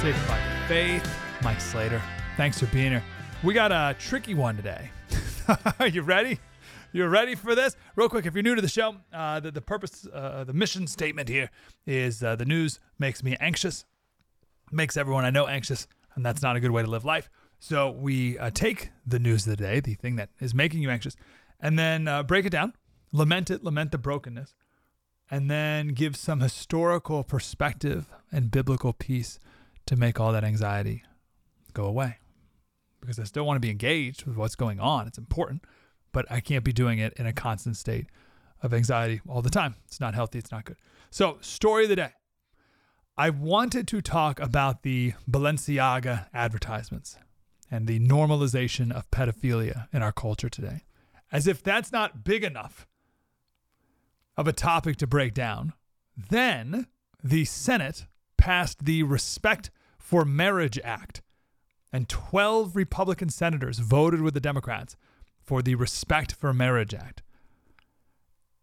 Politics by Faith. Mike Slater. Thanks for being here. We got a tricky one today. Are you ready? You're ready for this? Real quick, if you're new to the show, uh, the, the purpose, uh, the mission statement here is uh, the news makes me anxious, makes everyone I know anxious, and that's not a good way to live life. So we uh, take the news of the day, the thing that is making you anxious, and then uh, break it down, lament it, lament the brokenness, and then give some historical perspective and biblical peace to make all that anxiety go away. Because I still want to be engaged with what's going on. It's important, but I can't be doing it in a constant state of anxiety all the time. It's not healthy, it's not good. So, story of the day. I wanted to talk about the Balenciaga advertisements and the normalization of pedophilia in our culture today. As if that's not big enough of a topic to break down. Then the Senate passed the Respect for Marriage Act, and 12 Republican senators voted with the Democrats for the Respect for Marriage Act.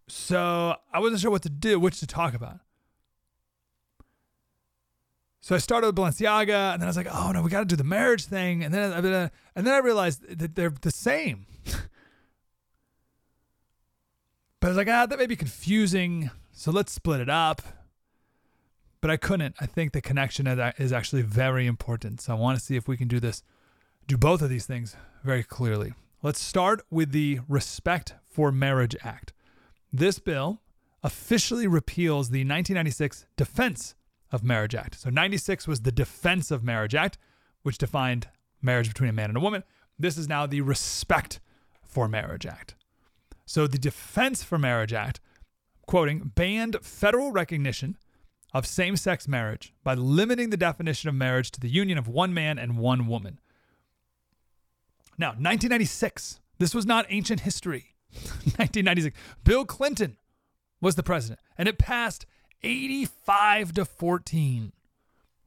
So I wasn't sure what to do, which to talk about. So I started with Balenciaga, and then I was like, "Oh no, we got to do the marriage thing." And then, and then I realized that they're the same. But I was like, ah, that may be confusing. So let's split it up. But I couldn't. I think the connection is actually very important. So I want to see if we can do this, do both of these things very clearly. Let's start with the Respect for Marriage Act. This bill officially repeals the 1996 Defense of Marriage Act. So 96 was the Defense of Marriage Act, which defined marriage between a man and a woman. This is now the Respect for Marriage Act. So the Defense for Marriage Act, quoting, banned federal recognition of same sex marriage by limiting the definition of marriage to the union of one man and one woman. Now, 1996, this was not ancient history. 1996, Bill Clinton was the president, and it passed 85 to 14.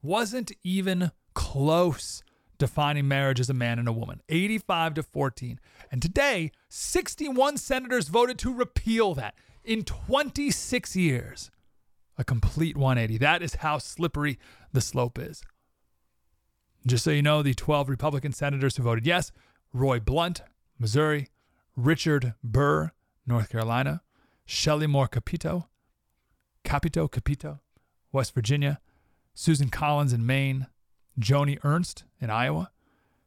Wasn't even close defining marriage as a man and a woman 85 to 14. And today, 61 senators voted to repeal that in 26 years. A complete 180. That is how slippery the slope is. Just so you know, the 12 Republican senators who voted yes Roy Blunt, Missouri, Richard Burr, North Carolina, Shelley Moore Capito, Capito, Capito, West Virginia, Susan Collins in Maine, Joni Ernst in Iowa,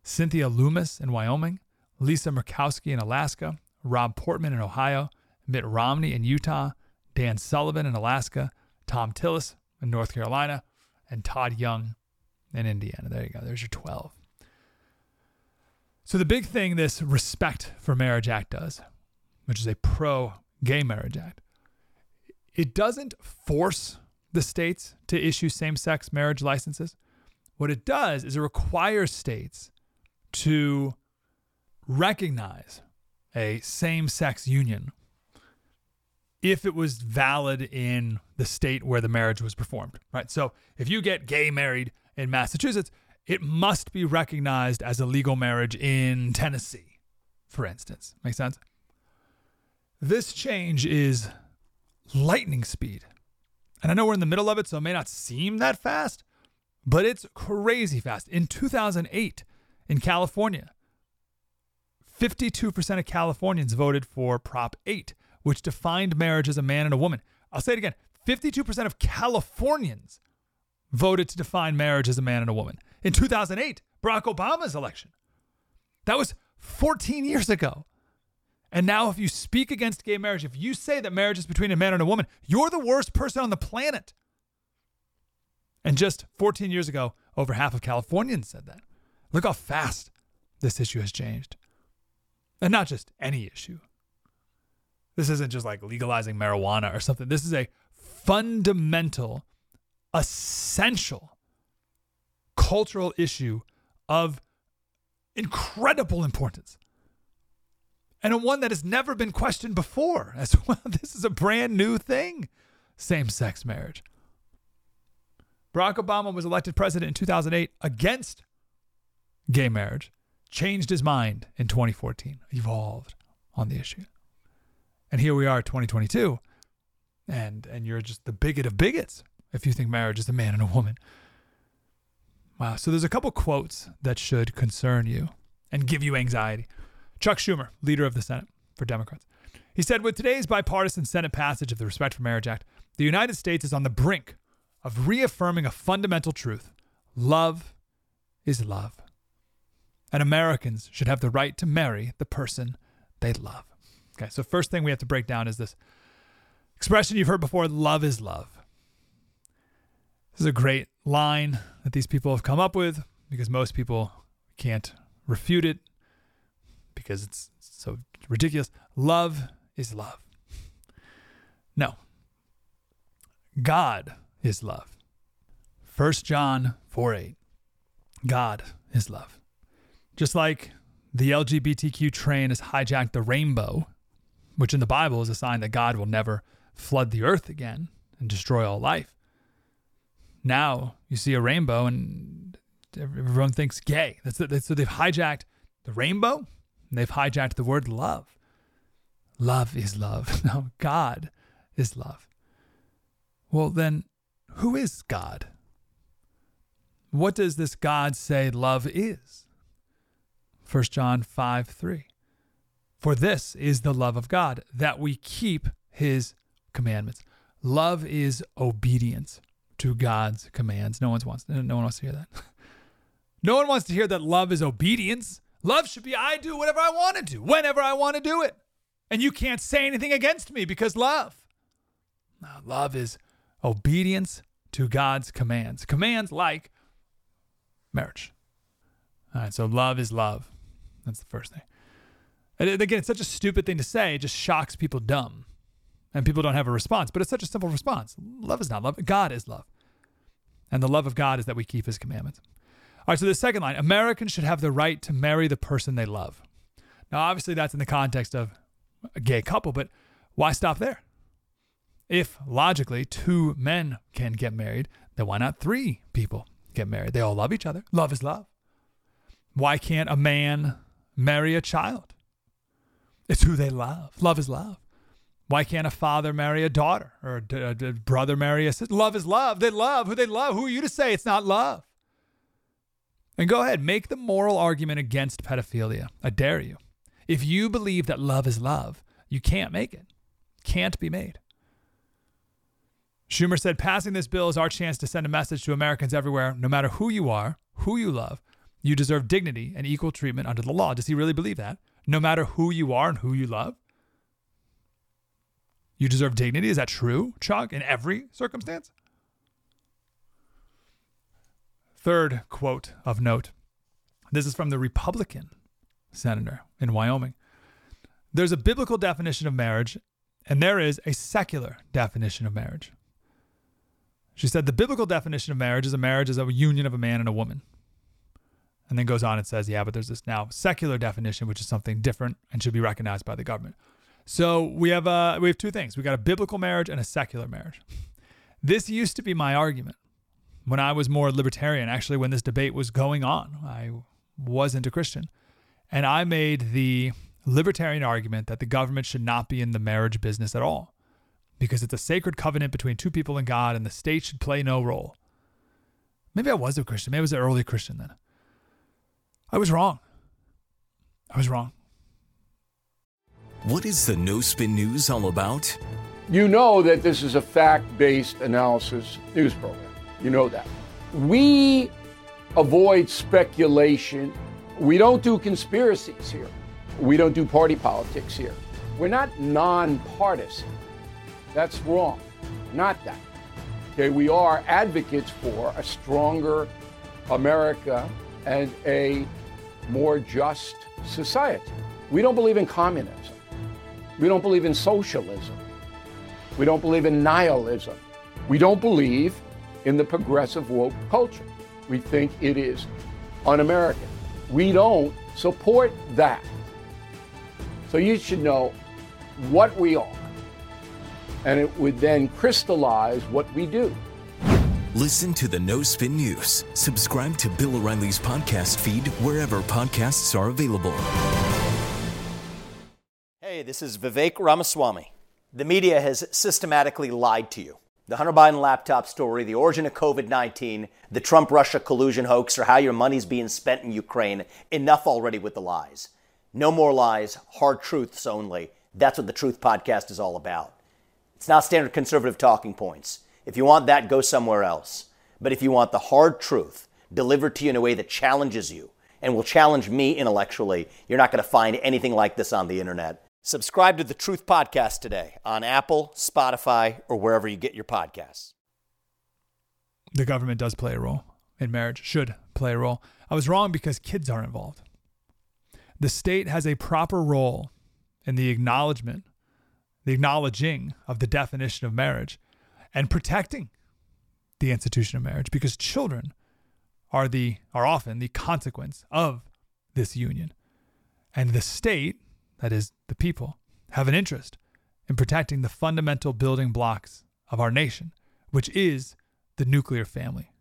Cynthia Lummis in Wyoming, Lisa Murkowski in Alaska, Rob Portman in Ohio, Mitt Romney in Utah, Dan Sullivan in Alaska, Thom Tillis in North Carolina, and Todd Young in Indiana. There you go. There's your 12. So, the big thing this Respect for Marriage Act does, which is a pro gay marriage act, it doesn't force the states to issue same sex marriage licenses. What it does is it requires states to recognize a same sex union if it was valid in the state where the marriage was performed, right? So if you get gay married in Massachusetts, it must be recognized as a legal marriage in Tennessee, for instance. Make sense? This change is lightning speed. And I know we're in the middle of it, so it may not seem that fast, but it's crazy fast. In 2008, in California, 52% of Californians voted for Prop 8, which defined marriage as a man and a woman. I'll say it again 52% of Californians voted to define marriage as a man and a woman. In 2008, Barack Obama's election. That was 14 years ago. And now, if you speak against gay marriage, if you say that marriage is between a man and a woman, you're the worst person on the planet. And just 14 years ago, over half of Californians said that. Look how fast this issue has changed. And not just any issue. This isn't just like legalizing marijuana or something. This is a fundamental, essential cultural issue of incredible importance. And a one that has never been questioned before as well. This is a brand new thing same sex marriage. Barack Obama was elected president in 2008 against gay marriage, changed his mind in 2014, evolved on the issue. And here we are, 2022, and and you're just the bigot of bigots if you think marriage is a man and a woman. Wow. So there's a couple quotes that should concern you and give you anxiety. Chuck Schumer, leader of the Senate for Democrats. He said, with today's bipartisan Senate passage of the Respect for Marriage Act, the United States is on the brink of reaffirming a fundamental truth love is love. And Americans should have the right to marry the person they love. Okay, so first thing we have to break down is this expression you've heard before love is love. This is a great line that these people have come up with because most people can't refute it because it's so ridiculous. Love is love. No. God is love. 1 John 4 8. God is love. Just like the LGBTQ train has hijacked the rainbow, which in the Bible is a sign that God will never flood the earth again and destroy all life. Now you see a rainbow and everyone thinks gay. That's, that's so they've hijacked the rainbow and they've hijacked the word love. Love is love. No, God is love. Well, then who is God? What does this God say love is? 1 John 5 3. For this is the love of God, that we keep his commandments. Love is obedience to God's commands. No one wants no one wants to hear that. no one wants to hear that love is obedience. Love should be I do whatever I want to do, whenever I want to do it. And you can't say anything against me because love. Love is obedience to God's commands. Commands like marriage. All right, so love is love. That's the first thing. And again, it's such a stupid thing to say. It just shocks people dumb. And people don't have a response, but it's such a simple response. Love is not love. God is love. And the love of God is that we keep his commandments. All right, so the second line Americans should have the right to marry the person they love. Now, obviously, that's in the context of a gay couple, but why stop there? If logically two men can get married, then why not three people get married? They all love each other. Love is love. Why can't a man marry a child? It's who they love. Love is love. Why can't a father marry a daughter or a, a uh, brother marry a sister? Love is love. They love who they love. Who are you to say it's not love? And go ahead, make the moral argument against pedophilia. I dare you. If you believe that love is love, you can't make it. Can't be made. Schumer said passing this bill is our chance to send a message to Americans everywhere no matter who you are, who you love, you deserve dignity and equal treatment under the law. Does he really believe that? No matter who you are and who you love? You deserve dignity? Is that true, Chuck, in every circumstance? Third quote of note this is from the Republican senator in Wyoming. There's a biblical definition of marriage, and there is a secular definition of marriage. She said the biblical definition of marriage is a marriage is a union of a man and a woman. And then goes on and says, yeah, but there's this now secular definition, which is something different and should be recognized by the government. So we have uh, we have two things. We got a biblical marriage and a secular marriage. This used to be my argument when I was more libertarian. Actually, when this debate was going on, I wasn't a Christian, and I made the libertarian argument that the government should not be in the marriage business at all because it's a sacred covenant between two people and God, and the state should play no role. Maybe I was a Christian. Maybe I was an early Christian then. I was wrong. I was wrong. What is the No Spin News all about? You know that this is a fact based analysis news program. You know that. We avoid speculation. We don't do conspiracies here. We don't do party politics here. We're not nonpartisan. That's wrong. Not that. Okay, we are advocates for a stronger America and a more just society. We don't believe in communism. We don't believe in socialism. We don't believe in nihilism. We don't believe in the progressive woke culture. We think it is un American. We don't support that. So you should know what we are, and it would then crystallize what we do. Listen to the No Spin News. Subscribe to Bill O'Reilly's podcast feed wherever podcasts are available. Hey, this is Vivek Ramaswamy. The media has systematically lied to you. The Hunter Biden laptop story, the origin of COVID 19, the Trump Russia collusion hoax, or how your money's being spent in Ukraine. Enough already with the lies. No more lies, hard truths only. That's what the Truth Podcast is all about. It's not standard conservative talking points. If you want that, go somewhere else. But if you want the hard truth delivered to you in a way that challenges you and will challenge me intellectually, you're not going to find anything like this on the internet. Subscribe to the Truth Podcast today on Apple, Spotify, or wherever you get your podcasts. The government does play a role in marriage, should play a role. I was wrong because kids are involved. The state has a proper role in the acknowledgement, the acknowledging of the definition of marriage and protecting the institution of marriage because children are the are often the consequence of this union. And the state that is, the people, have an interest in protecting the fundamental building blocks of our nation, which is the nuclear family.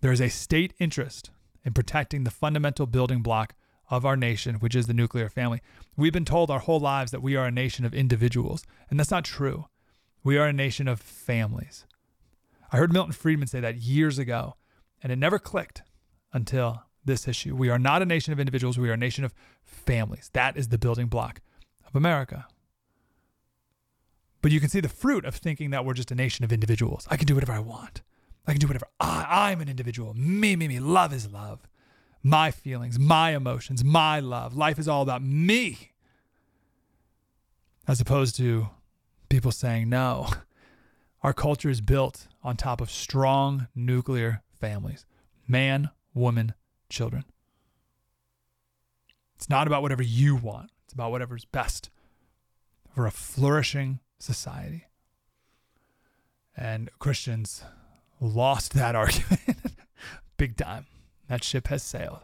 There is a state interest in protecting the fundamental building block of our nation, which is the nuclear family. We've been told our whole lives that we are a nation of individuals, and that's not true. We are a nation of families. I heard Milton Friedman say that years ago, and it never clicked until this issue. We are not a nation of individuals, we are a nation of families. That is the building block of America. But you can see the fruit of thinking that we're just a nation of individuals. I can do whatever I want. I can do whatever I, I'm an individual. Me, me, me. Love is love. My feelings, my emotions, my love. Life is all about me. As opposed to people saying, no, our culture is built on top of strong nuclear families man, woman, children. It's not about whatever you want, it's about whatever's best for a flourishing society. And Christians lost that argument big time. That ship has sailed.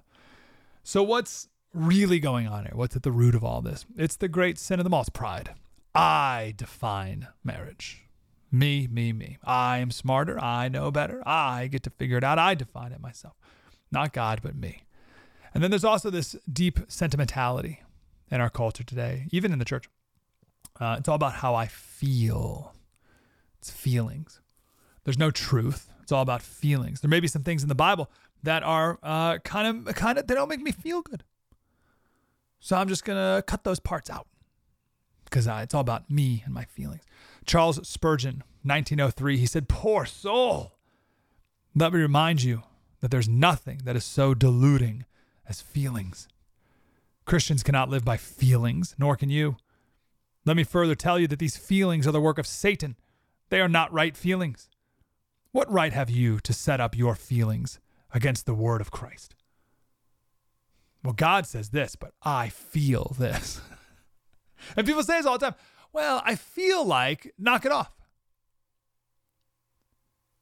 So, what's really going on here? What's at the root of all this? It's the great sin of them all. It's pride. I define marriage. Me, me, me. I am smarter. I know better. I get to figure it out. I define it myself. Not God, but me. And then there's also this deep sentimentality in our culture today, even in the church. Uh, it's all about how I feel. It's feelings. There's no truth. It's all about feelings. There may be some things in the Bible that are uh, kind of kind of they don't make me feel good. So I'm just gonna cut those parts out because it's all about me and my feelings. Charles Spurgeon, 1903, he said, "Poor soul, let me remind you that there's nothing that is so deluding as feelings. Christians cannot live by feelings, nor can you. Let me further tell you that these feelings are the work of Satan. They are not right feelings. What right have you to set up your feelings against the word of Christ? Well, God says this, but I feel this. and people say this all the time. Well, I feel like, knock it off.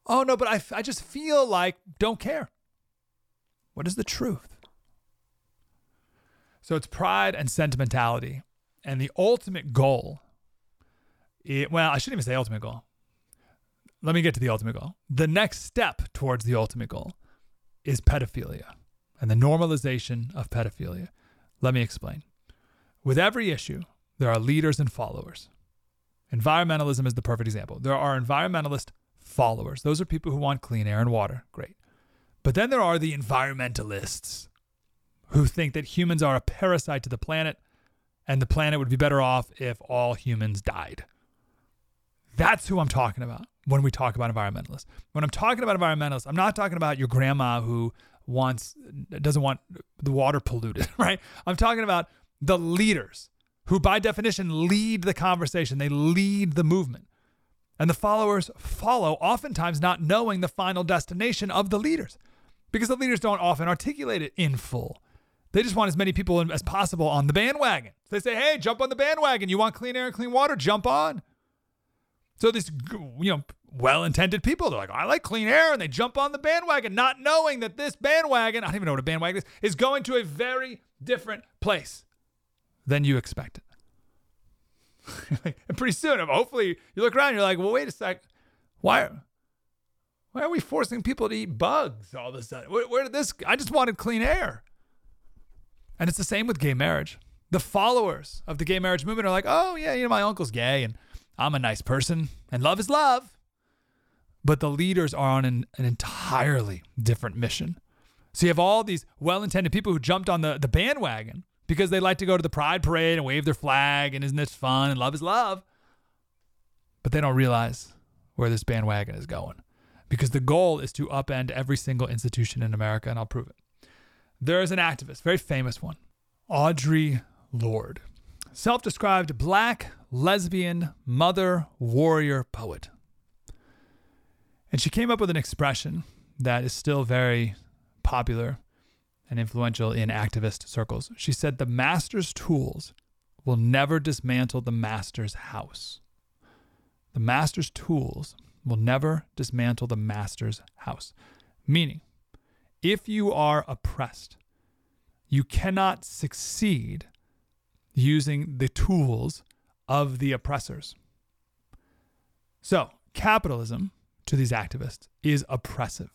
Oh, no, but I, I just feel like, don't care. What is the truth? So it's pride and sentimentality. And the ultimate goal, it, well, I shouldn't even say ultimate goal. Let me get to the ultimate goal. The next step towards the ultimate goal is pedophilia and the normalization of pedophilia. Let me explain. With every issue, there are leaders and followers. Environmentalism is the perfect example. There are environmentalist followers. Those are people who want clean air and water. Great. But then there are the environmentalists who think that humans are a parasite to the planet and the planet would be better off if all humans died. That's who I'm talking about when we talk about environmentalists. When I'm talking about environmentalists, I'm not talking about your grandma who wants doesn't want the water polluted, right? I'm talking about the leaders who by definition lead the conversation. They lead the movement. And the followers follow, oftentimes not knowing the final destination of the leaders because the leaders don't often articulate it in full. They just want as many people as possible on the bandwagon. So they say, hey, jump on the bandwagon. You want clean air and clean water? Jump on. So these, you know, well-intended people, they're like, I like clean air, and they jump on the bandwagon, not knowing that this bandwagon, I don't even know what a bandwagon is, is going to a very different place than you expected. and pretty soon, hopefully, you look around, and you're like, well, wait a sec, why? Why are we forcing people to eat bugs all of a sudden? Where, where did this? I just wanted clean air. And it's the same with gay marriage. The followers of the gay marriage movement are like, oh, yeah, you know, my uncle's gay and I'm a nice person and love is love. But the leaders are on an, an entirely different mission. So you have all these well intended people who jumped on the, the bandwagon because they like to go to the pride parade and wave their flag and isn't this fun and love is love. But they don't realize where this bandwagon is going because the goal is to upend every single institution in America, and I'll prove it. There is an activist, very famous one, Audre Lorde, self described black, lesbian, mother, warrior poet. And she came up with an expression that is still very popular and influential in activist circles. She said, The master's tools will never dismantle the master's house. The master's tools will never dismantle the master's house. Meaning, if you are oppressed, you cannot succeed using the tools of the oppressors. So, capitalism to these activists is oppressive,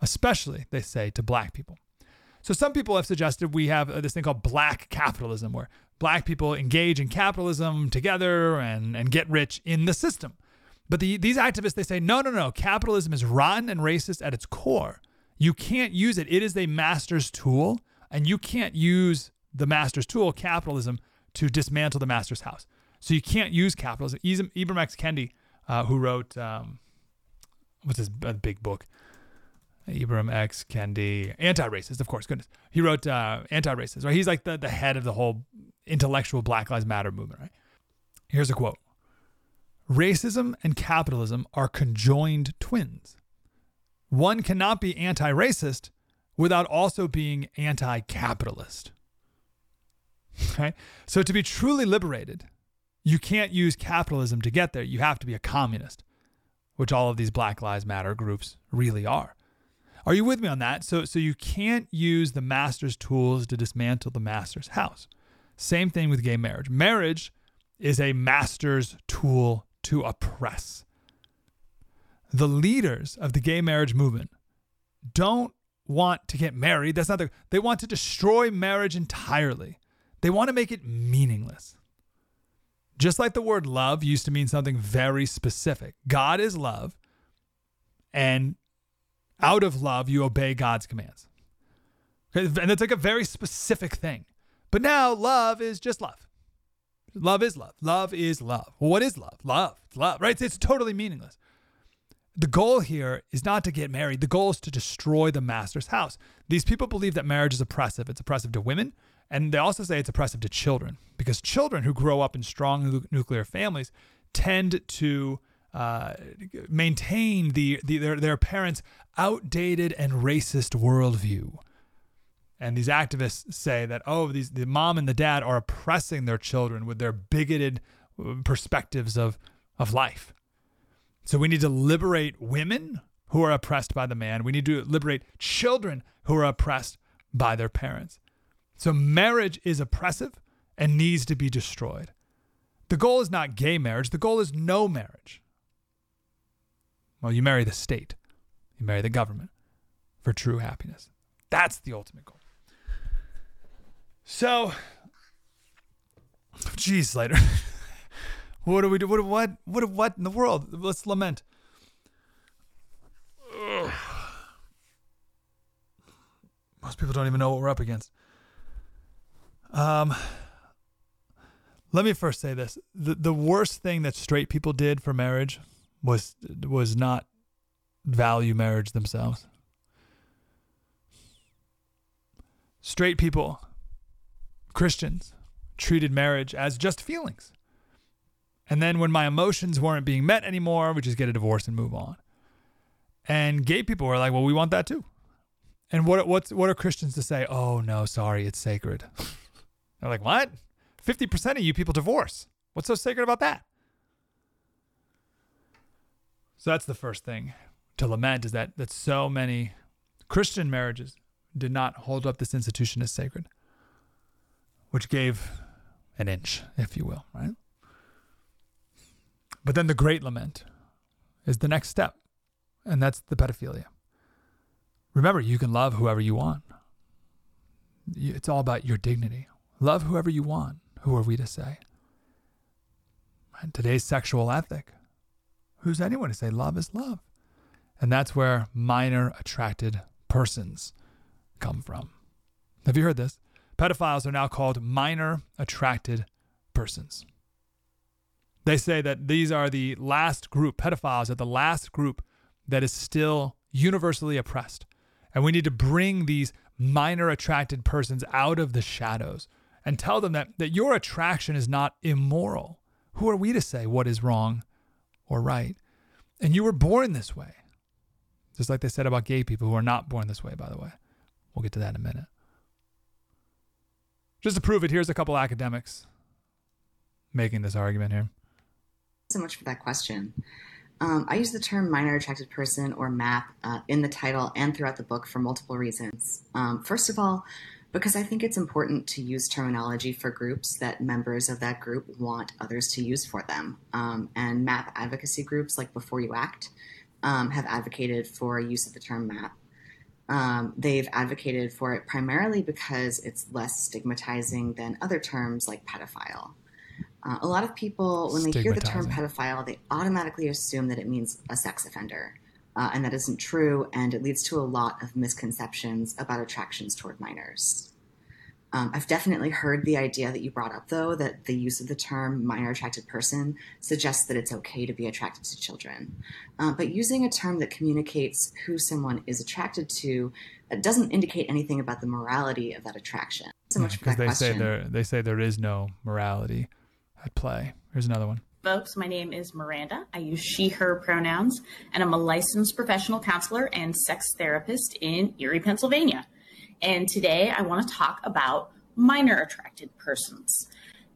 especially, they say, to black people. So, some people have suggested we have this thing called black capitalism, where black people engage in capitalism together and, and get rich in the system. But the, these activists, they say, no, no, no. Capitalism is rotten and racist at its core. You can't use it. It is a master's tool, and you can't use the master's tool, capitalism, to dismantle the master's house. So you can't use capitalism. Ibram X. Kendi, uh, who wrote, um, what's his big book? Ibram X. Kendi, anti-racist, of course, goodness. He wrote uh, anti-racist, right? He's like the, the head of the whole intellectual Black Lives Matter movement, right? Here's a quote. Racism and capitalism are conjoined twins. One cannot be anti racist without also being anti capitalist. Okay? So, to be truly liberated, you can't use capitalism to get there. You have to be a communist, which all of these Black Lives Matter groups really are. Are you with me on that? So, so you can't use the master's tools to dismantle the master's house. Same thing with gay marriage. Marriage is a master's tool to oppress. The leaders of the gay marriage movement don't want to get married. That's not the, they want to destroy marriage entirely. They want to make it meaningless. Just like the word love used to mean something very specific. God is love, and out of love, you obey God's commands. And it's like a very specific thing. But now love is just love. Love is love. Love is love. Well, what is love? Love. It's love, right? It's, it's totally meaningless. The goal here is not to get married. The goal is to destroy the master's house. These people believe that marriage is oppressive. It's oppressive to women, and they also say it's oppressive to children because children who grow up in strong nuclear families tend to uh, maintain the, the their, their parents' outdated and racist worldview. And these activists say that, oh, these, the mom and the dad are oppressing their children with their bigoted uh, perspectives of, of life. So we need to liberate women who are oppressed by the man. We need to liberate children who are oppressed by their parents. So marriage is oppressive and needs to be destroyed. The goal is not gay marriage, the goal is no marriage. Well, you marry the state, you marry the government for true happiness. That's the ultimate goal. So, geez, Slater, what do we do? What, what, what, what in the world? Let's lament. Most people don't even know what we're up against. Um, Let me first say this: the the worst thing that straight people did for marriage was was not value marriage themselves. Straight people, Christians, treated marriage as just feelings. And then when my emotions weren't being met anymore, we just get a divorce and move on. And gay people were like, well, we want that too. And what what's what are Christians to say? Oh no, sorry, it's sacred. They're like, what? Fifty percent of you people divorce. What's so sacred about that? So that's the first thing to lament is that that so many Christian marriages did not hold up this institution as sacred, which gave an inch, if you will, right? But then the great lament is the next step, and that's the pedophilia. Remember, you can love whoever you want. It's all about your dignity. Love whoever you want. Who are we to say? And today's sexual ethic. Who's anyone to say love is love? And that's where minor attracted persons come from. Have you heard this? Pedophiles are now called minor attracted persons. They say that these are the last group, pedophiles are the last group that is still universally oppressed. And we need to bring these minor attracted persons out of the shadows and tell them that, that your attraction is not immoral. Who are we to say what is wrong or right? And you were born this way. Just like they said about gay people who are not born this way, by the way. We'll get to that in a minute. Just to prove it, here's a couple academics making this argument here so much for that question. Um, I use the term minor attracted person or MAP uh, in the title and throughout the book for multiple reasons. Um, first of all, because I think it's important to use terminology for groups that members of that group want others to use for them. Um, and MAP advocacy groups like B4U-ACT um, have advocated for use of the term MAP. Um, they've advocated for it primarily because it's less stigmatizing than other terms like pedophile. Uh, a lot of people, when they hear the term pedophile, they automatically assume that it means a sex offender. Uh, and that isn't true, and it leads to a lot of misconceptions about attractions toward minors. Um, I've definitely heard the idea that you brought up, though, that the use of the term minor attracted person suggests that it's okay to be attracted to children. Uh, but using a term that communicates who someone is attracted to doesn't indicate anything about the morality of that attraction. So much yeah, for that they question. Say there, they say there is no morality at play. Here's another one. Folks, my name is Miranda. I use she, her pronouns, and I'm a licensed professional counselor and sex therapist in Erie, Pennsylvania. And today I want to talk about minor attracted persons.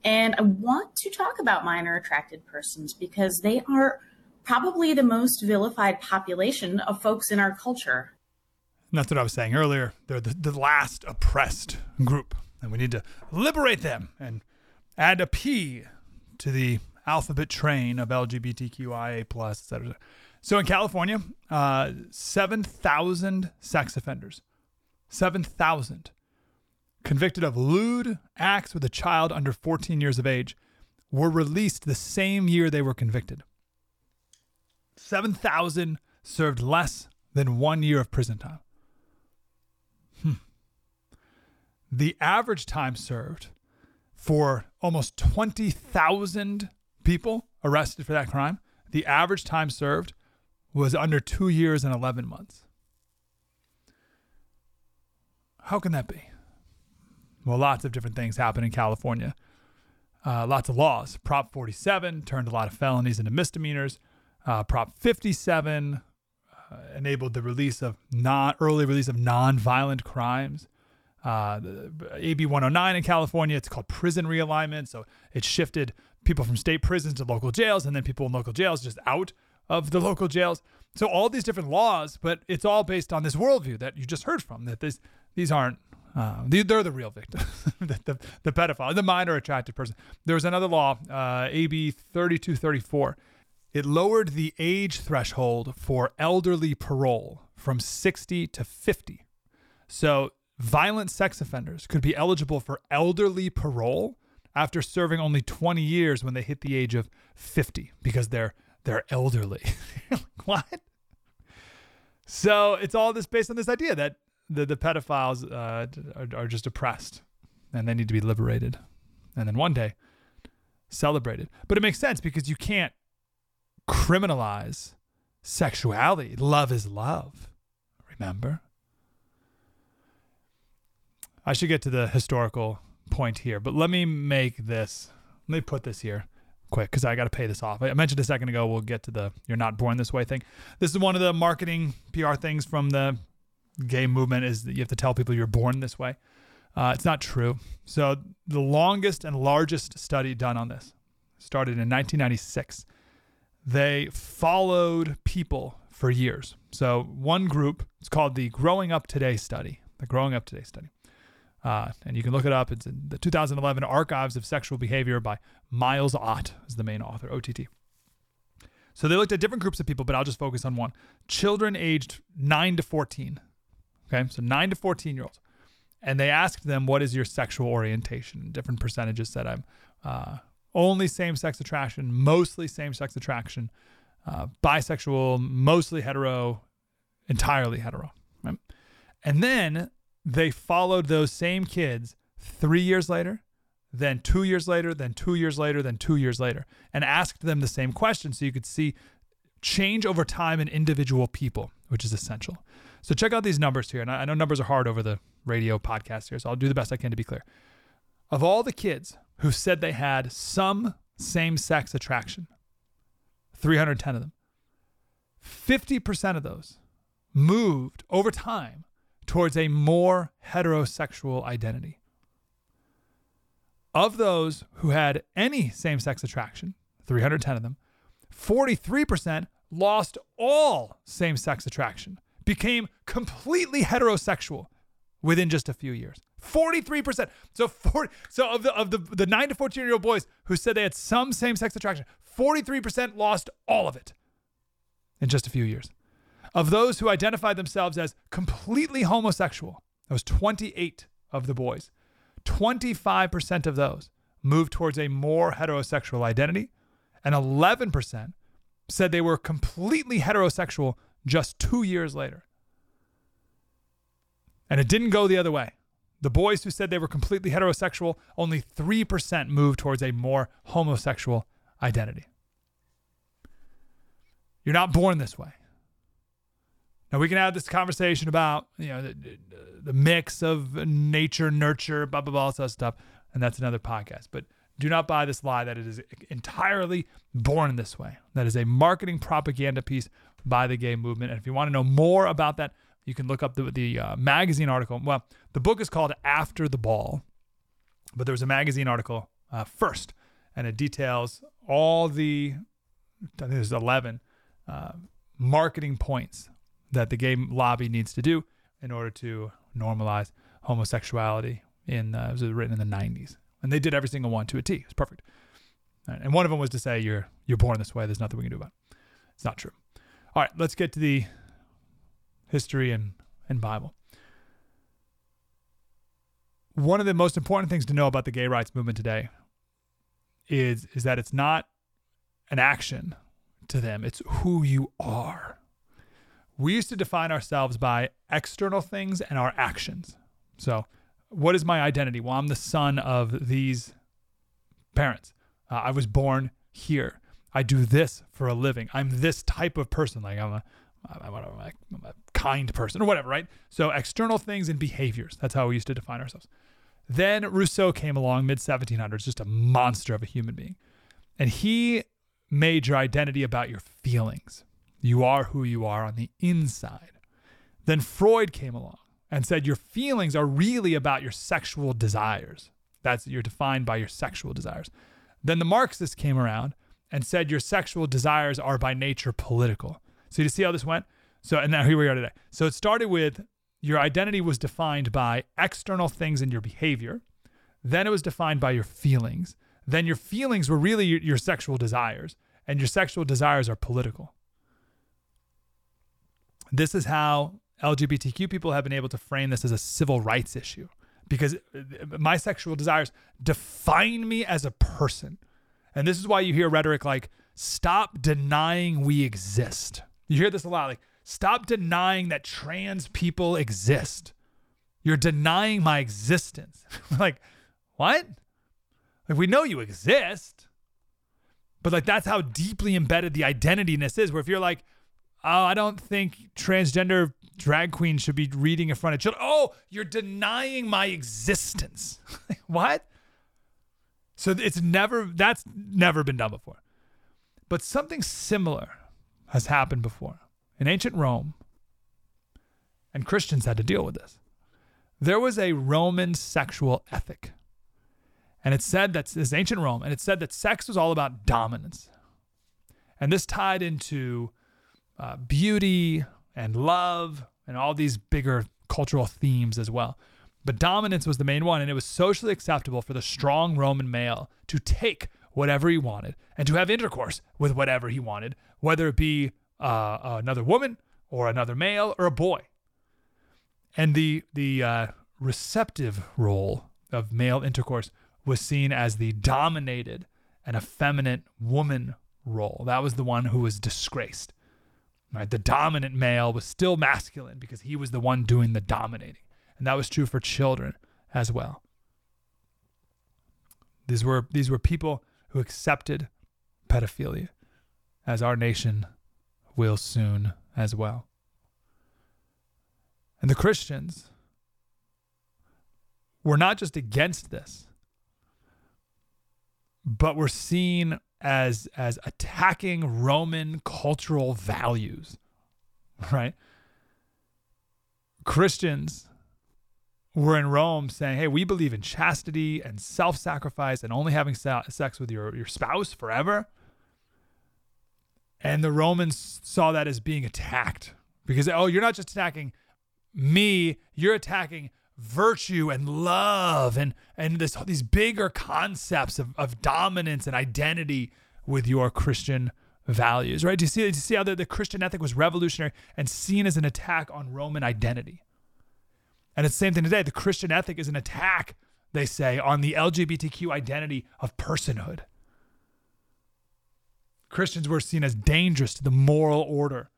And I want to talk about minor attracted persons because they are probably the most vilified population of folks in our culture. And that's what I was saying earlier. They're the, the last oppressed group, and we need to liberate them and add a P to the alphabet train of LGBTQIA plus, et cetera. So in California, uh, 7,000 sex offenders, 7,000 convicted of lewd acts with a child under 14 years of age were released the same year they were convicted. 7,000 served less than one year of prison time. Hmm. The average time served for almost 20,000 people arrested for that crime, the average time served was under two years and 11 months. How can that be? Well, lots of different things happen in California. Uh, lots of laws. Prop 47 turned a lot of felonies into misdemeanors. Uh, Prop 57 uh, enabled the release of non early release of non-violent crimes uh, AB 109 in California. It's called prison realignment. So it shifted people from state prisons to local jails, and then people in local jails just out of the local jails. So all these different laws, but it's all based on this worldview that you just heard from. That this these aren't uh, they're the real victims, the, the, the, pedophile, the minor attracted person. There was another law, uh, AB 3234. It lowered the age threshold for elderly parole from 60 to 50. So violent sex offenders could be eligible for elderly parole after serving only 20 years when they hit the age of 50 because they're they're elderly. what? So it's all this based on this idea that the the pedophiles uh, are, are just oppressed and they need to be liberated. And then one day celebrated. But it makes sense because you can't criminalize sexuality. Love is love. Remember? I should get to the historical point here, but let me make this. Let me put this here quick because I got to pay this off. I mentioned a second ago we'll get to the "you're not born this way" thing. This is one of the marketing PR things from the gay movement is that you have to tell people you're born this way. Uh, it's not true. So the longest and largest study done on this started in 1996. They followed people for years. So one group, it's called the Growing Up Today study. The Growing Up Today study. Uh, and you can look it up. It's in the 2011 Archives of Sexual Behavior by Miles Ott, is the main author, OTT. So they looked at different groups of people, but I'll just focus on one. Children aged 9 to 14. Okay, so 9 to 14 year olds. And they asked them, What is your sexual orientation? Different percentages said, I'm uh, only same sex attraction, mostly same sex attraction, uh, bisexual, mostly hetero, entirely hetero. Right? And then they followed those same kids three years later, then two years later, then two years later, then two years later, and asked them the same question so you could see change over time in individual people, which is essential. So check out these numbers here. And I know numbers are hard over the radio podcast here, so I'll do the best I can to be clear. Of all the kids who said they had some same sex attraction, 310 of them, 50% of those moved over time towards a more heterosexual identity. Of those who had any same sex attraction, 310 of them, 43% lost all same sex attraction, became completely heterosexual within just a few years. 43%. So 40, so of the of the, the 9 to 14 year old boys who said they had some same sex attraction, 43% lost all of it in just a few years. Of those who identified themselves as completely homosexual, that was 28 of the boys. 25% of those moved towards a more heterosexual identity, and 11% said they were completely heterosexual just two years later. And it didn't go the other way. The boys who said they were completely heterosexual, only 3% moved towards a more homosexual identity. You're not born this way. Now we can have this conversation about you know the, the mix of nature, nurture, blah blah blah, all that stuff, and that's another podcast. But do not buy this lie that it is entirely born this way. That is a marketing propaganda piece by the gay movement. And if you want to know more about that, you can look up the the uh, magazine article. Well, the book is called After the Ball, but there was a magazine article uh, first, and it details all the I think there's 11 uh, marketing points that the gay lobby needs to do in order to normalize homosexuality. In uh, it was written in the 90s, and they did every single one to a T. It was perfect. And one of them was to say you're you're born this way. There's nothing we can do about it. It's not true. All right, let's get to the history and and Bible. One of the most important things to know about the gay rights movement today is is that it's not an action to them. It's who you are we used to define ourselves by external things and our actions. So, what is my identity? Well, I'm the son of these parents. Uh, I was born here. I do this for a living. I'm this type of person. Like I'm a, I'm a, I'm a kind person or whatever, right? So external things and behaviors. That's how we used to define ourselves. Then Rousseau came along, mid 1700s, just a monster of a human being, and he made your identity about your feelings. You are who you are on the inside. Then Freud came along and said your feelings are really about your sexual desires. That's you're defined by your sexual desires. Then the Marxists came around and said your sexual desires are by nature political. So you see how this went? So and now here we are today. So it started with your identity was defined by external things in your behavior. Then it was defined by your feelings. Then your feelings were really your, your sexual desires, and your sexual desires are political. This is how LGBTQ people have been able to frame this as a civil rights issue because uh, my sexual desires define me as a person. And this is why you hear rhetoric like, stop denying we exist. You hear this a lot like, stop denying that trans people exist. You're denying my existence. like, what? Like, we know you exist. But like that's how deeply embedded the identityness is. Where if you're like, oh, I don't think transgender drag queens should be reading in front of children. Oh, you're denying my existence. what? So it's never that's never been done before. But something similar has happened before. In ancient Rome, and Christians had to deal with this. There was a Roman sexual ethic. And it said that this ancient Rome, and it said that sex was all about dominance. And this tied into uh, beauty and love and all these bigger cultural themes as well. But dominance was the main one, and it was socially acceptable for the strong Roman male to take whatever he wanted and to have intercourse with whatever he wanted, whether it be uh, another woman or another male or a boy. And the the uh, receptive role of male intercourse was seen as the dominated and effeminate woman role. That was the one who was disgraced. Right? The dominant male was still masculine because he was the one doing the dominating. And that was true for children as well. These were these were people who accepted pedophilia, as our nation will soon as well. And the Christians were not just against this, but were seen as as attacking Roman cultural values, right? Christians were in Rome saying, "Hey, we believe in chastity and self-sacrifice and only having sex with your your spouse forever." And the Romans saw that as being attacked because oh, you're not just attacking me, you're attacking virtue and love and and this these bigger concepts of, of dominance and identity with your Christian values, right? Do you see, do you see how the, the Christian ethic was revolutionary and seen as an attack on Roman identity? And it's the same thing today. The Christian ethic is an attack, they say, on the LGBTQ identity of personhood. Christians were seen as dangerous to the moral order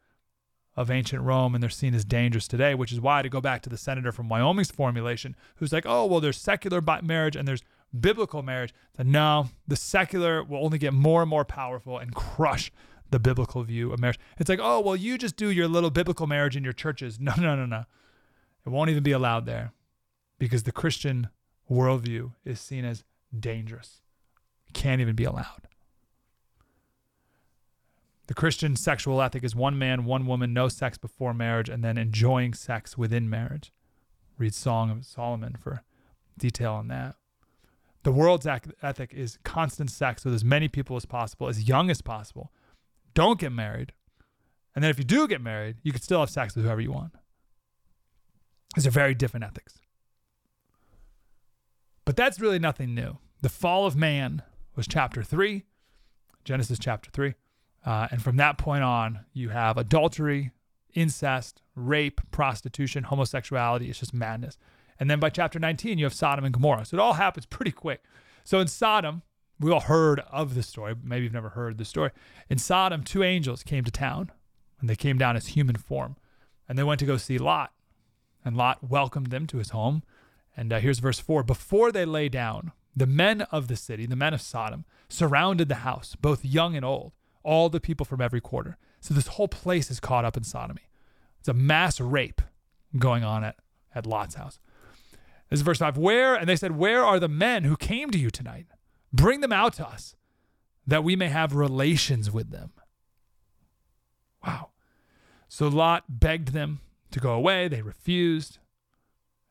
of ancient Rome and they're seen as dangerous today, which is why to go back to the senator from Wyoming's formulation who's like, oh, well, there's secular marriage and there's biblical marriage. That no, the secular will only get more and more powerful and crush the biblical view of marriage. It's like, oh, well, you just do your little biblical marriage in your churches. No, no, no, no. It won't even be allowed there because the Christian worldview is seen as dangerous. Can't even be allowed. The Christian sexual ethic is one man, one woman, no sex before marriage, and then enjoying sex within marriage. Read Song of Solomon for detail on that. The world's ethic is constant sex with as many people as possible, as young as possible. Don't get married. And then if you do get married, you can still have sex with whoever you want. These are very different ethics. But that's really nothing new. The fall of man was chapter 3, Genesis chapter 3. Uh, and from that point on, you have adultery, incest, rape, prostitution, homosexuality. It's just madness. And then by chapter 19, you have Sodom and Gomorrah. So it all happens pretty quick. So in Sodom, we all heard of the story. Maybe you've never heard the story. In Sodom, two angels came to town, and they came down as human form. And they went to go see Lot. And Lot welcomed them to his home. And uh, here's verse 4 Before they lay down, the men of the city, the men of Sodom, surrounded the house, both young and old all the people from every quarter. So this whole place is caught up in sodomy. It's a mass rape going on at, at Lot's house. This is verse 5. Where, and they said, Where are the men who came to you tonight? Bring them out to us that we may have relations with them. Wow. So Lot begged them to go away. They refused.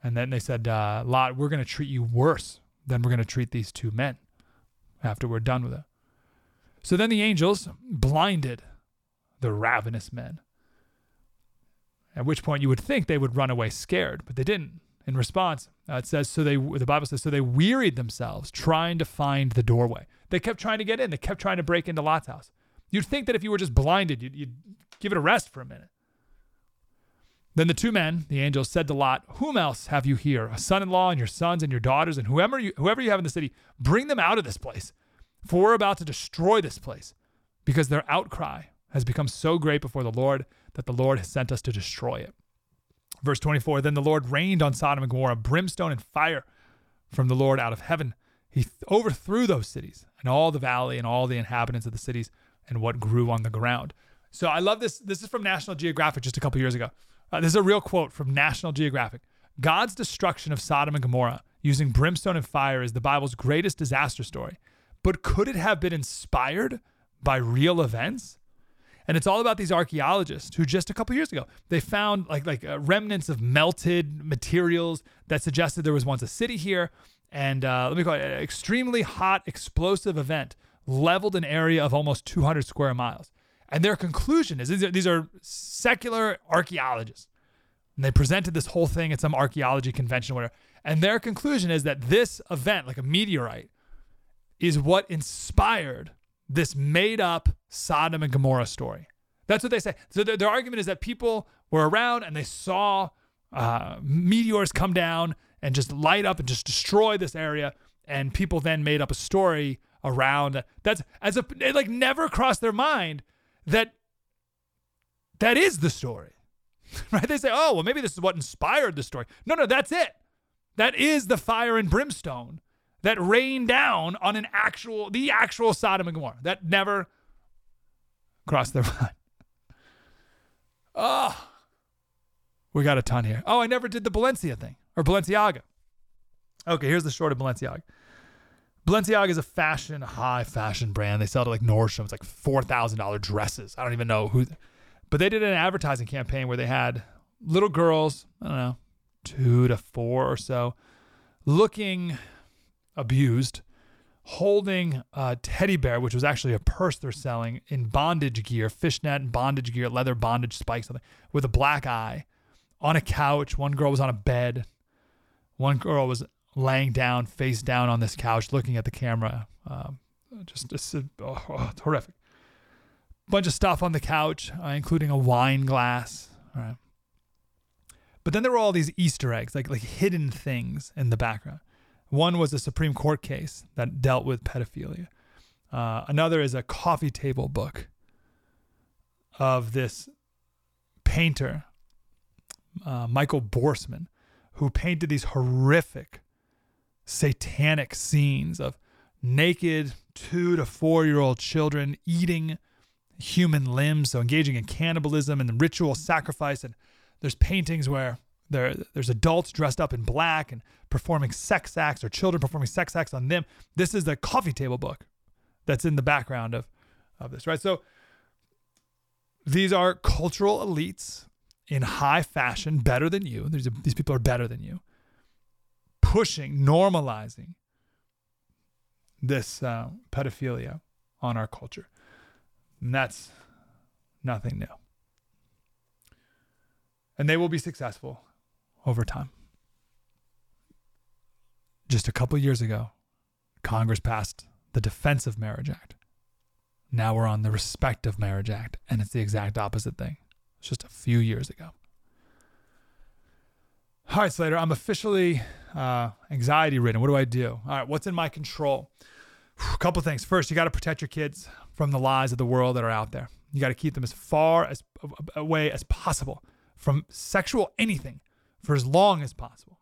And then they said, uh, Lot, we're going to treat you worse than we're going to treat these two men after we're done with it. So then the angels blinded the ravenous men. At which point you would think they would run away scared, but they didn't. In response, uh, it says, so they, the Bible says, so they wearied themselves trying to find the doorway. They kept trying to get in. They kept trying to break into Lot's house. You'd think that if you were just blinded, you'd, you'd give it a rest for a minute. Then the two men, the angels, said to Lot, Whom else have you here? A son in law and your sons and your daughters, and whoever you, whoever you have in the city, bring them out of this place for we're about to destroy this place because their outcry has become so great before the Lord that the Lord has sent us to destroy it. Verse 24 Then the Lord rained on Sodom and Gomorrah brimstone and fire from the Lord out of heaven. He overthrew those cities and all the valley and all the inhabitants of the cities and what grew on the ground. So I love this. This is from National Geographic just a couple years ago. Uh, this is a real quote from National Geographic. God's destruction of Sodom and Gomorrah using brimstone and fire is the Bible's greatest disaster story. But could it have been inspired by real events? And it's all about these archaeologists who just a couple years ago they found like like uh, remnants of melted materials that suggested there was once a city here. And uh, let me call it an extremely hot explosive event leveled an area of almost 200 square miles. And their conclusion is these are, these are secular archaeologists. And they presented this whole thing at some archaeology convention, whatever. And their conclusion is that this event, like a meteorite, is what inspired this made up Sodom and Gomorrah story. That's what they say. So their, argument is that people were around and they saw uh, meteors come down and just light up and just destroy this area. And people then made up a story around that's as a it like never crossed their mind that that is the story. right? They say, oh, well, maybe this is what inspired the story. No, no, that's it. That is the fire and brimstone that rained down on an actual, the actual Sodom and Gomorrah. That never crossed their mind. Oh, we got a ton here. Oh, I never did the Balenciaga thing or Balenciaga. Okay, here's the short of Balenciaga. Balenciaga is a fashion, high fashion brand. They sell to like Nordstrom. It's like four thousand dollar dresses. I don't even know who, but they did an advertising campaign where they had little girls. I don't know, two to four or so, looking abused, holding a teddy bear, which was actually a purse they're selling in bondage gear, fishnet and bondage gear, leather bondage spikes, something with a black eye, on a couch. One girl was on a bed. One girl was laying down, face down on this couch, looking at the camera. Um, just, just oh, oh, horrific. Bunch of stuff on the couch, uh, including a wine glass. All right. But then there were all these Easter eggs, like like hidden things in the background. One was a Supreme Court case that dealt with pedophilia. Uh, another is a coffee table book of this painter, uh, Michael Borremans, who painted these horrific satanic scenes of naked two to four year old children eating human limbs, so engaging in cannibalism and ritual sacrifice. And there's paintings where there, there's adults dressed up in black and performing sex acts or children performing sex acts on them. This is the coffee table book that's in the background of, of this, right? So these are cultural elites in high fashion, better than you. These, these people are better than you pushing, normalizing this uh, pedophilia on our culture. And that's nothing new. And they will be successful over time. Just a couple years ago, Congress passed the Defense of Marriage Act. Now we're on the Respect of Marriage Act, and it's the exact opposite thing. It's just a few years ago. All right, Slater, I'm officially uh, anxiety ridden. What do I do? All right, what's in my control? A couple things. First, you got to protect your kids from the lies of the world that are out there. You got to keep them as far as away as possible from sexual anything for as long as possible.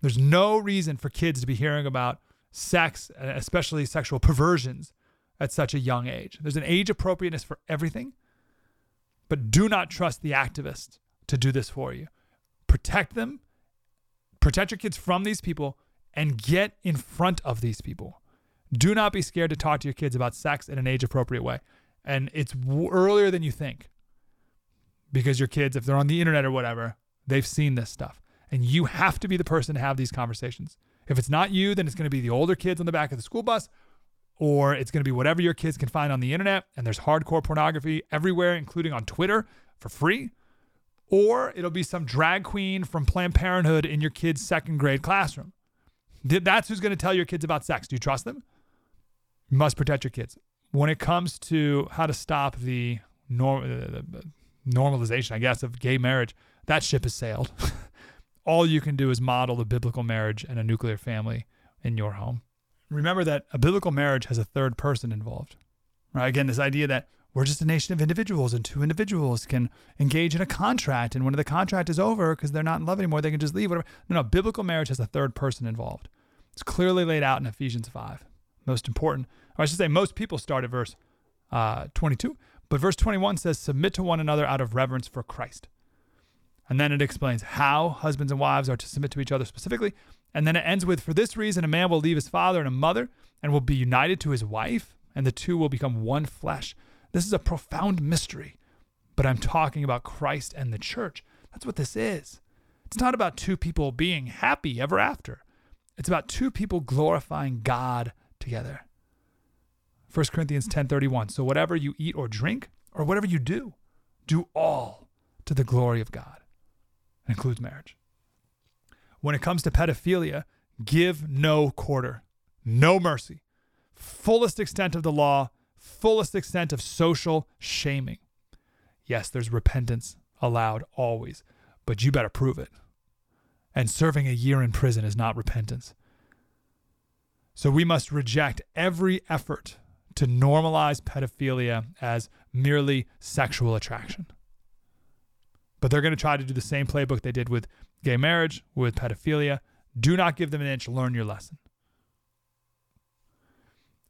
There's no reason for kids to be hearing about sex, especially sexual perversions, at such a young age. There's an age appropriateness for everything, but do not trust the activists to do this for you protect them, protect your kids from these people, and get in front of these people. Do not be scared to talk to your kids about sex in an age appropriate way. And it's w- earlier than you think because your kids, if they're on the internet or whatever, they've seen this stuff. And you have to be the person to have these conversations. If it's not you, then it's going to be the older kids on the back of the school bus, or it's going to be whatever your kids can find on the internet. And there's hardcore pornography everywhere, including on Twitter for free or it'll be some drag queen from Planned Parenthood in your kid's second grade classroom. That's who's going to tell your kids about sex. Do you trust them? You must protect your kids. When it comes to how to stop the, norm, normalization, I guess, of gay marriage, that ship has sailed. All you can do is model the biblical marriage and a nuclear family in your home. Remember that a biblical marriage has a third person involved. Right? Again, this idea that we're just a nation of individuals, and two individuals can engage in a contract. And when the contract is over, because they're not in love anymore, they can just leave. Whatever. No, no. Biblical marriage has a third person involved. It's clearly laid out in Ephesians 5. Most important, or I should say, most people start at verse uh, 22, but verse 21 says, Submit to one another out of reverence for Christ. And then it explains how husbands and wives are to submit to each other specifically. And then it ends with, For this reason, a man will leave his father and a mother and will be united to his wife, and the two will become one flesh. This is a profound mystery, but I'm talking about Christ and the church. That's what this is. It's not about two people being happy ever after. It's about two people glorifying God together. 1 Corinthians 10:31. So whatever you eat or drink or whatever you do, do all to the glory of God. It includes marriage. When it comes to pedophilia, give no quarter, no mercy. Fullest extent of the law, fullest extent of social shaming. Yes, there's repentance allowed always, but you better prove it. And serving a year in prison is not repentance. So we must reject every effort to normalize pedophilia as merely sexual attraction. But they're going to try to do the same playbook they did with gay marriage, with pedophilia. Do not give them an inch, learn your lesson.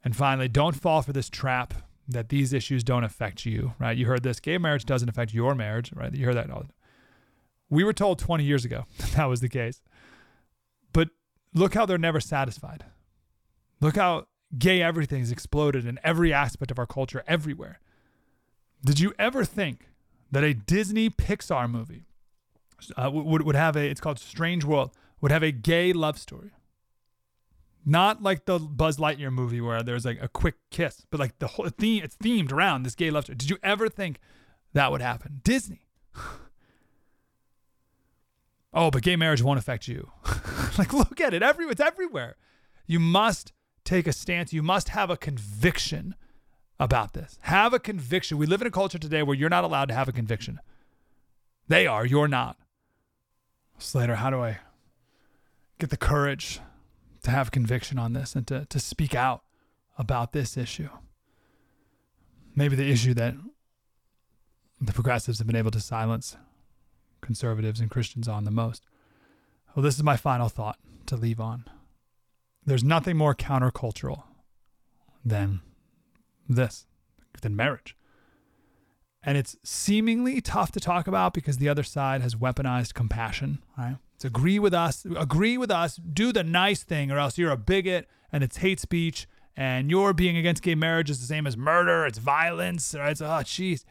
And finally, don't fall for this trap that these issues don't affect you, right? You heard this gay marriage doesn't affect your marriage, right? You heard that all. We were told 20 years ago that, that was the case. But look how they're never satisfied. Look how gay everything's exploded in every aspect of our culture everywhere. Did you ever think that a Disney Pixar movie uh, would, would have a, it's called Strange World, would have a gay love story? Not like the Buzz Lightyear movie where there's like a quick kiss, but like the whole theme, it's themed around this gay love story. Did you ever think that would happen? Disney. oh, but gay marriage won't affect you. like, look at it. Every, it's everywhere. You must take a stance. You must have a conviction about this. Have a conviction. We live in a culture today where you're not allowed to have a conviction. They are, you're not. Slater, how do I get the courage to have conviction on this and to, to speak out about this issue. Maybe the issue that the progressives have been able to silence conservatives and Christians on the most. Well, this is my final thought to leave on. There's nothing more countercultural than this, than marriage. And it's seemingly tough to talk about because the other side has weaponized compassion, right? It's agree with us, agree with us, do the nice thing, or else you're a bigot and it's hate speech and your being against gay marriage is the same as murder, it's violence, right? It's, oh, jeez.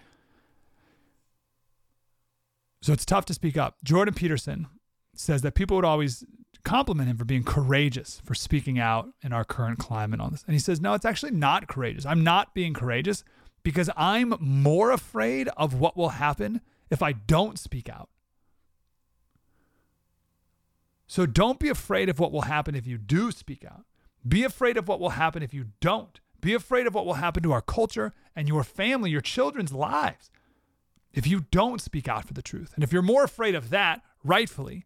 So it's tough to speak up. Jordan Peterson says that people would always compliment him for being courageous for speaking out in our current climate on this. And he says, no, it's actually not courageous. I'm not being courageous because I'm more afraid of what will happen if I don't speak out. So don't be afraid of what will happen if you do speak out. Be afraid of what will happen if you don't. Be afraid of what will happen to our culture and your family, your children's lives if you don't speak out for the truth. And if you're more afraid of that, rightfully,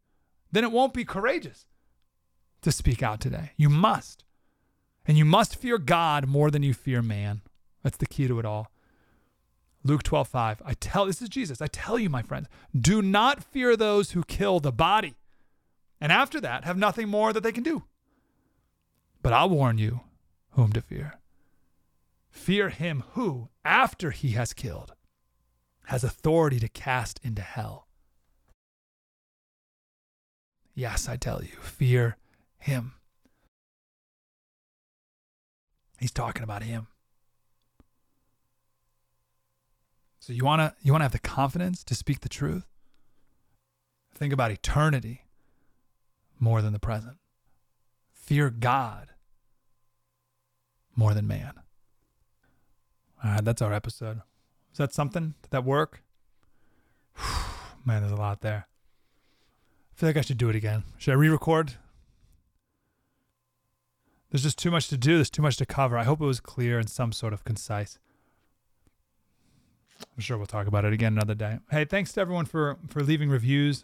then it won't be courageous to speak out today. You must. And you must fear God more than you fear man. That's the key to it all. Luke 12, 5. I tell this is Jesus. I tell you, my friends, do not fear those who kill the body and after that have nothing more that they can do. But I'll warn you whom to fear. Fear him who, after he has killed, has authority to cast into hell. Yes, I tell you, fear him. He's talking about him. So you want to you want to have the confidence to speak the truth? Think about eternity more than the present. Fear God more than man. All right, that's our episode. Is that something? Did that work? man, there's a lot there. I feel like I should do it again. Should I re record? There's just too much to do. There's too much to cover. I hope it was clear and some sort of concise. I'm sure we'll talk about it again another day. Hey, thanks to everyone for for leaving reviews.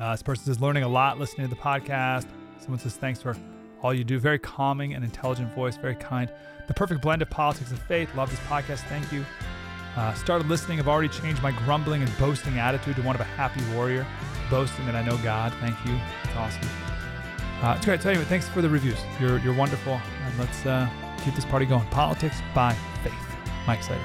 Uh, this person is learning a lot listening to the podcast. Someone says, thanks for all you do. Very calming and intelligent voice, very kind. The perfect blend of politics and faith. Love this podcast. Thank you. Uh, started listening. I've already changed my grumbling and boasting attitude to one of a happy warrior, boasting that I know God. Thank you. It's awesome. Uh, it's great. So anyway, thanks for the reviews. You're you're wonderful, and let's uh, keep this party going. Politics by faith. Mike Slater.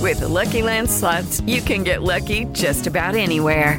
With the Lucky Land slots, you can get lucky just about anywhere.